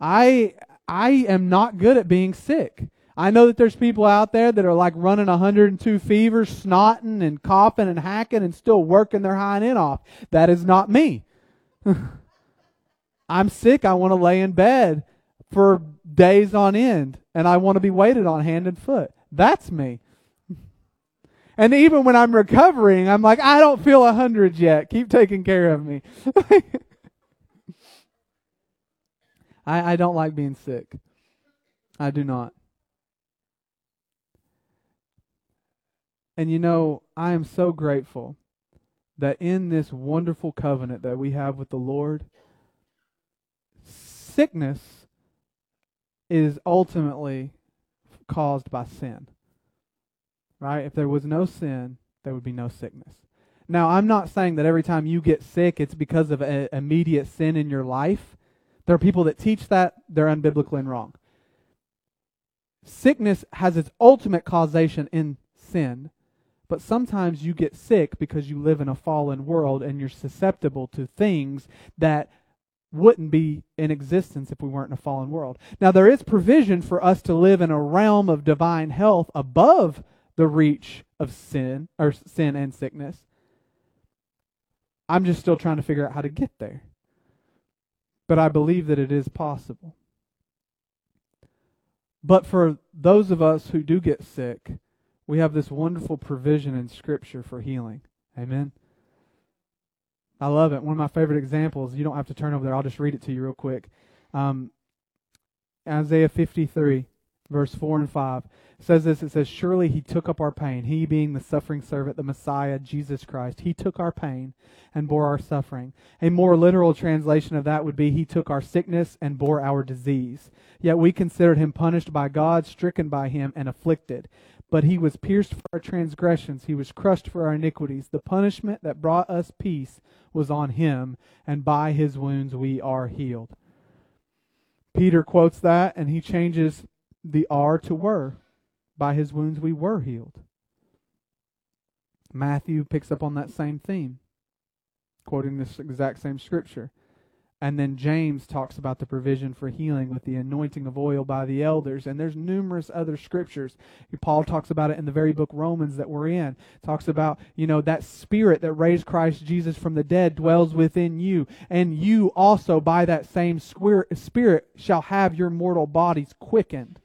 I I am not good at being sick. I know that there's people out there that are like running 102 fevers, snotting and coughing and hacking and still working their hind end off. That is not me. [laughs] I'm sick. I want to lay in bed for days on end and I want to be waited on hand and foot. That's me. And even when I'm recovering, I'm like, I don't feel a hundred yet. Keep taking care of me. [laughs] I, I don't like being sick. I do not. And you know, I am so grateful that in this wonderful covenant that we have with the Lord, sickness is ultimately caused by sin. Right? If there was no sin, there would be no sickness. Now, I'm not saying that every time you get sick, it's because of an immediate sin in your life. There are people that teach that, they're unbiblical and wrong. Sickness has its ultimate causation in sin, but sometimes you get sick because you live in a fallen world and you're susceptible to things that wouldn't be in existence if we weren't in a fallen world. Now, there is provision for us to live in a realm of divine health above the reach of sin or sin and sickness. I'm just still trying to figure out how to get there. But I believe that it is possible. But for those of us who do get sick, we have this wonderful provision in Scripture for healing. Amen. I love it. One of my favorite examples, you don't have to turn over there, I'll just read it to you real quick. Um, Isaiah 53, verse 4 and 5 says this it says, Surely he took up our pain, he being the suffering servant, the Messiah, Jesus Christ. He took our pain and bore our suffering. A more literal translation of that would be, He took our sickness and bore our disease. Yet we considered him punished by God, stricken by him, and afflicted. But he was pierced for our transgressions, he was crushed for our iniquities. The punishment that brought us peace was on him, and by his wounds we are healed. Peter quotes that, and he changes the are to were. By his wounds we were healed. Matthew picks up on that same theme, quoting this exact same scripture. And then James talks about the provision for healing with the anointing of oil by the elders. And there's numerous other scriptures. Paul talks about it in the very book Romans that we're in. Talks about, you know, that spirit that raised Christ Jesus from the dead dwells within you. And you also, by that same spirit, shall have your mortal bodies quickened.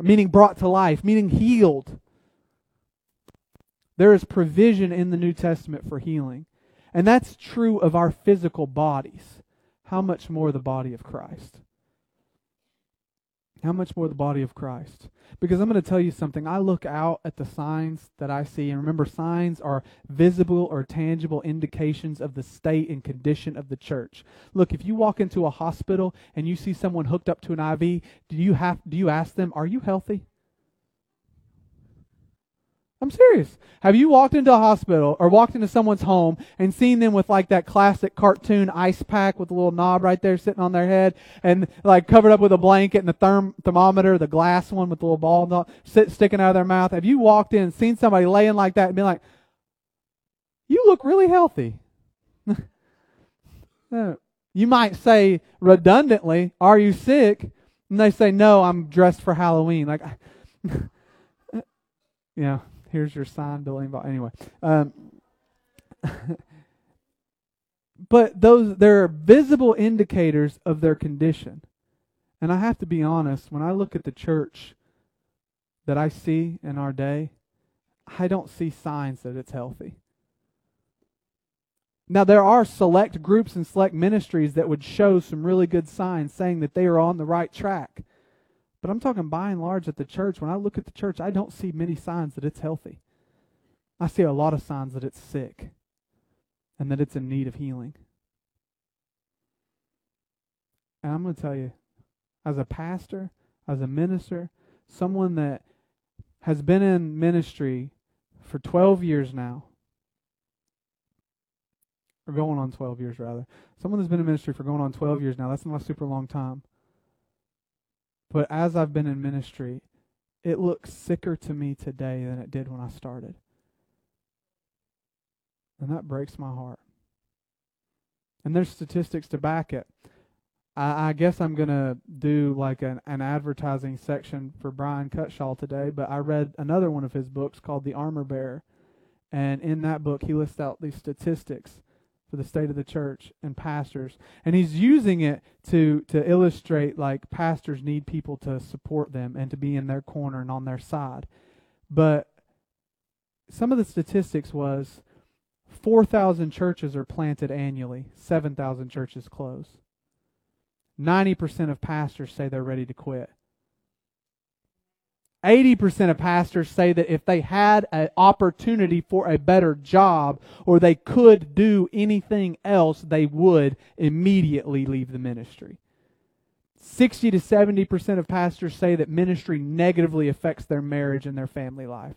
Meaning brought to life, meaning healed. There is provision in the New Testament for healing. And that's true of our physical bodies. How much more the body of Christ? how much more the body of Christ? Because I'm going to tell you something. I look out at the signs that I see, and remember, signs are visible or tangible indications of the state and condition of the church. Look, if you walk into a hospital and you see someone hooked up to an IV, do you have do you ask them, "Are you healthy?" I'm serious. Have you walked into a hospital or walked into someone's home and seen them with like that classic cartoon ice pack with a little knob right there sitting on their head and like covered up with a blanket and the therm- thermometer, the glass one with the little ball knob, sit, sticking out of their mouth? Have you walked in seen somebody laying like that and been like, you look really healthy? [laughs] Uh, you might say redundantly, are you sick? And they say, no, I'm dressed for Halloween. Like, [laughs] yeah here's your sign, Billy. Anyway, um, [laughs] but those there are visible indicators of their condition, and I have to be honest. When I look at the church that I see in our day, I don't see signs that it's healthy. Now, there are select groups and select ministries that would show some really good signs saying that they are on the right track. But I'm talking by and large at the church. When I look at the church, I don't see many signs that it's healthy. I see a lot of signs that it's sick and that it's in need of healing. And I'm going to tell you, as a pastor, as a minister, someone that has been in ministry for 12 years now, or going on 12 years rather, someone that's been in ministry for going on 12 years now, that's not a super long time. But as I've been in ministry, it looks sicker to me today than it did when I started. And that breaks my heart. And there's statistics to back it. I, I guess I'm going to do like an, an advertising section for Brian Cutshaw today, but I read another one of his books called The Armor Bearer. And in that book, he lists out these statistics for the state of the church and pastors. And he's using it to to illustrate like pastors need people to support them and to be in their corner and on their side. But some of the statistics was 4,000 churches are planted annually 7,000 churches close. 90% of pastors say they're ready to quit 80% of pastors say that if they had an opportunity for a better job or they could do anything else, they would immediately leave the ministry. 60 to 70% of pastors say that ministry negatively affects their marriage and their family life.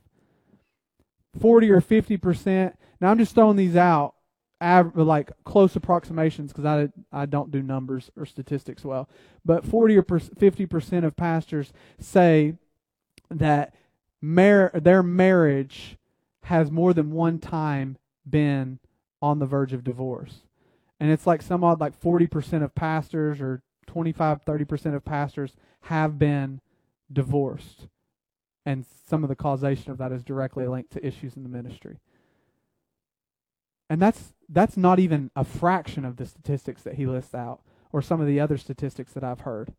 40 or 50%, now I'm just throwing these out, like close approximations because I, I don't do numbers or statistics well, but 40 or 50% of pastors say that mar- their marriage has more than one time been on the verge of divorce. And it's like some odd like 40% of pastors or 25 30% of pastors have been divorced. And some of the causation of that is directly linked to issues in the ministry. And that's that's not even a fraction of the statistics that he lists out or some of the other statistics that I've heard.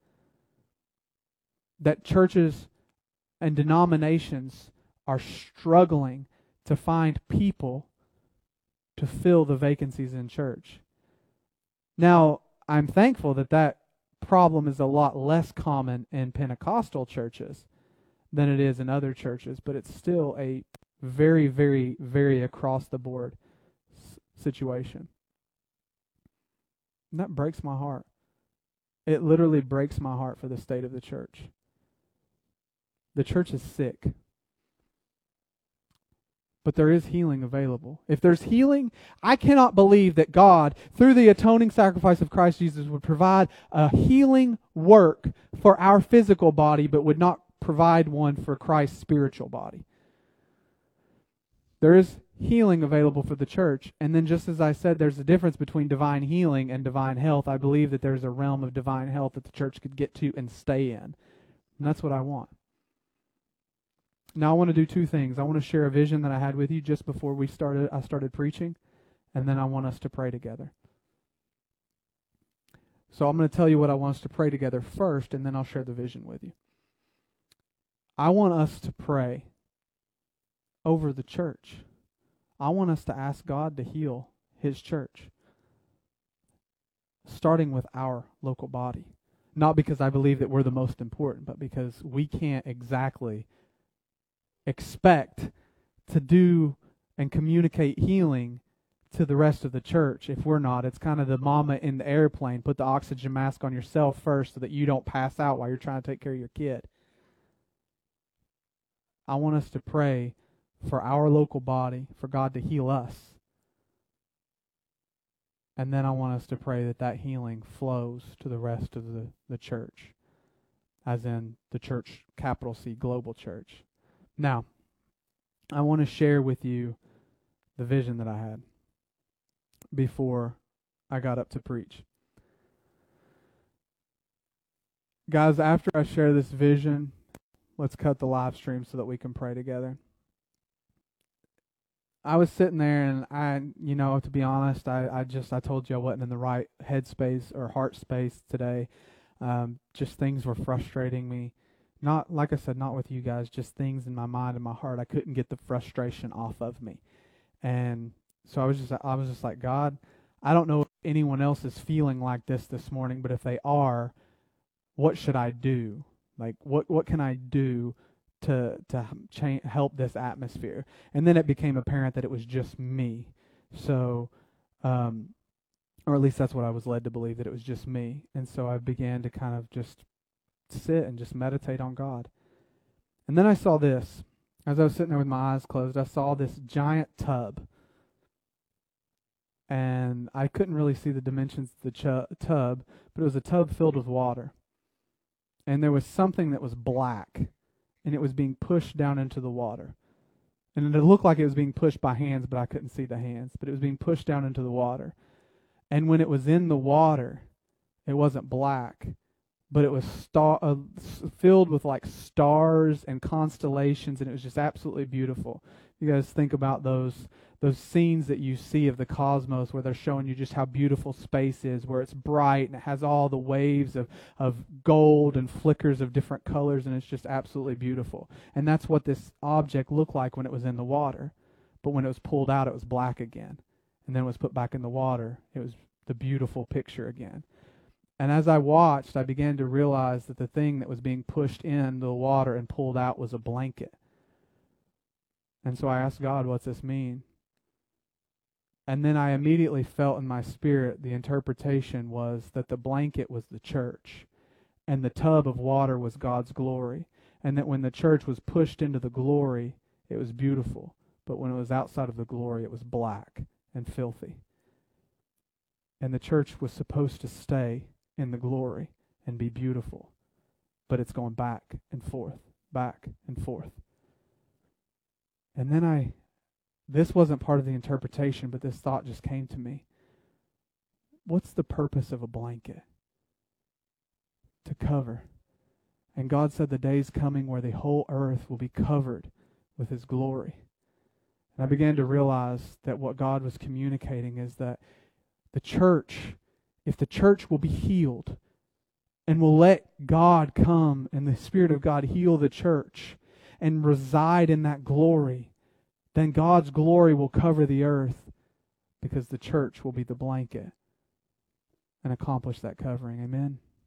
That churches and denominations are struggling to find people to fill the vacancies in church. Now, I'm thankful that that problem is a lot less common in Pentecostal churches than it is in other churches, but it's still a very, very, very across the board s- situation. And that breaks my heart. It literally breaks my heart for the state of the church. The church is sick. But there is healing available. If there's healing, I cannot believe that God, through the atoning sacrifice of Christ Jesus, would provide a healing work for our physical body, but would not provide one for Christ's spiritual body. There is healing available for the church. And then, just as I said, there's a difference between divine healing and divine health. I believe that there's a realm of divine health that the church could get to and stay in. And that's what I want. Now I want to do two things. I want to share a vision that I had with you just before we started I started preaching, and then I want us to pray together. So I'm going to tell you what I want us to pray together first, and then I'll share the vision with you. I want us to pray over the church. I want us to ask God to heal his church, starting with our local body. Not because I believe that we're the most important, but because we can't exactly expect to do and communicate healing to the rest of the church if we're not. It's kind of the mama in the airplane. Put the oxygen mask on yourself first so that you don't pass out while you're trying to take care of your kid. I want us to pray for our local body, for God to heal us. And then I want us to pray that that healing flows to the rest of the, the church, as in the church, capital C, global church. Now, I want to share with you the vision that I had before I got up to preach. Guys, after I share this vision, let's cut the live stream so that we can pray together. I was sitting there and I, you know, to be honest, I, I just, I told you I wasn't in the right headspace or heart space today. Um, just things were frustrating me. Not, like I said, not with you guys, just things in my mind and my heart. I couldn't get the frustration off of me. And so I was just, I was just like, God, I don't know if anyone else is feeling like this this morning, but if they are, what should I do? Like, what, what can I do to to help this atmosphere. And then it became apparent that it was just me. So, um, or at least that's what I was led to believe that it was just me. And so I began to kind of just sit and just meditate on God. And then I saw this. As I was sitting there with my eyes closed, I saw this giant tub. And I couldn't really see the dimensions of the ch- tub, but it was a tub filled with water. And there was something that was black and it was being pushed down into the water. And it looked like it was being pushed by hands, but I couldn't see the hands. But it was being pushed down into the water. And when it was in the water, it wasn't black, but it was star uh, filled with like stars and constellations, and it was just absolutely beautiful. You guys think about those those scenes that you see of the cosmos where they're showing you just how beautiful space is, where it's bright and it has all the waves of, of gold and flickers of different colors, and it's just absolutely beautiful. And that's what this object looked like when it was in the water. But when it was pulled out, it was black again. And then it was put back in the water, it was the beautiful picture again. And as I watched, I began to realize that the thing that was being pushed into the water and pulled out was a blanket. And so I asked God, what's this mean? And then I immediately felt in my spirit the interpretation was that the blanket was the church and the tub of water was God's glory. And that when the church was pushed into the glory, it was beautiful. But when it was outside of the glory, it was black and filthy. And the church was supposed to stay in the glory and be beautiful. But it's going back and forth, back and forth. And then I this wasn't part of the interpretation, but this thought just came to me. What's the purpose of a blanket? To cover. And God said the day's coming where the whole earth will be covered with his glory. And I began to realize that what God was communicating is that the church, if the church will be healed and will let God come and the Spirit of God heal the church and reside in that glory, then God's glory will cover the earth because the church will be the blanket and accomplish that covering. Amen.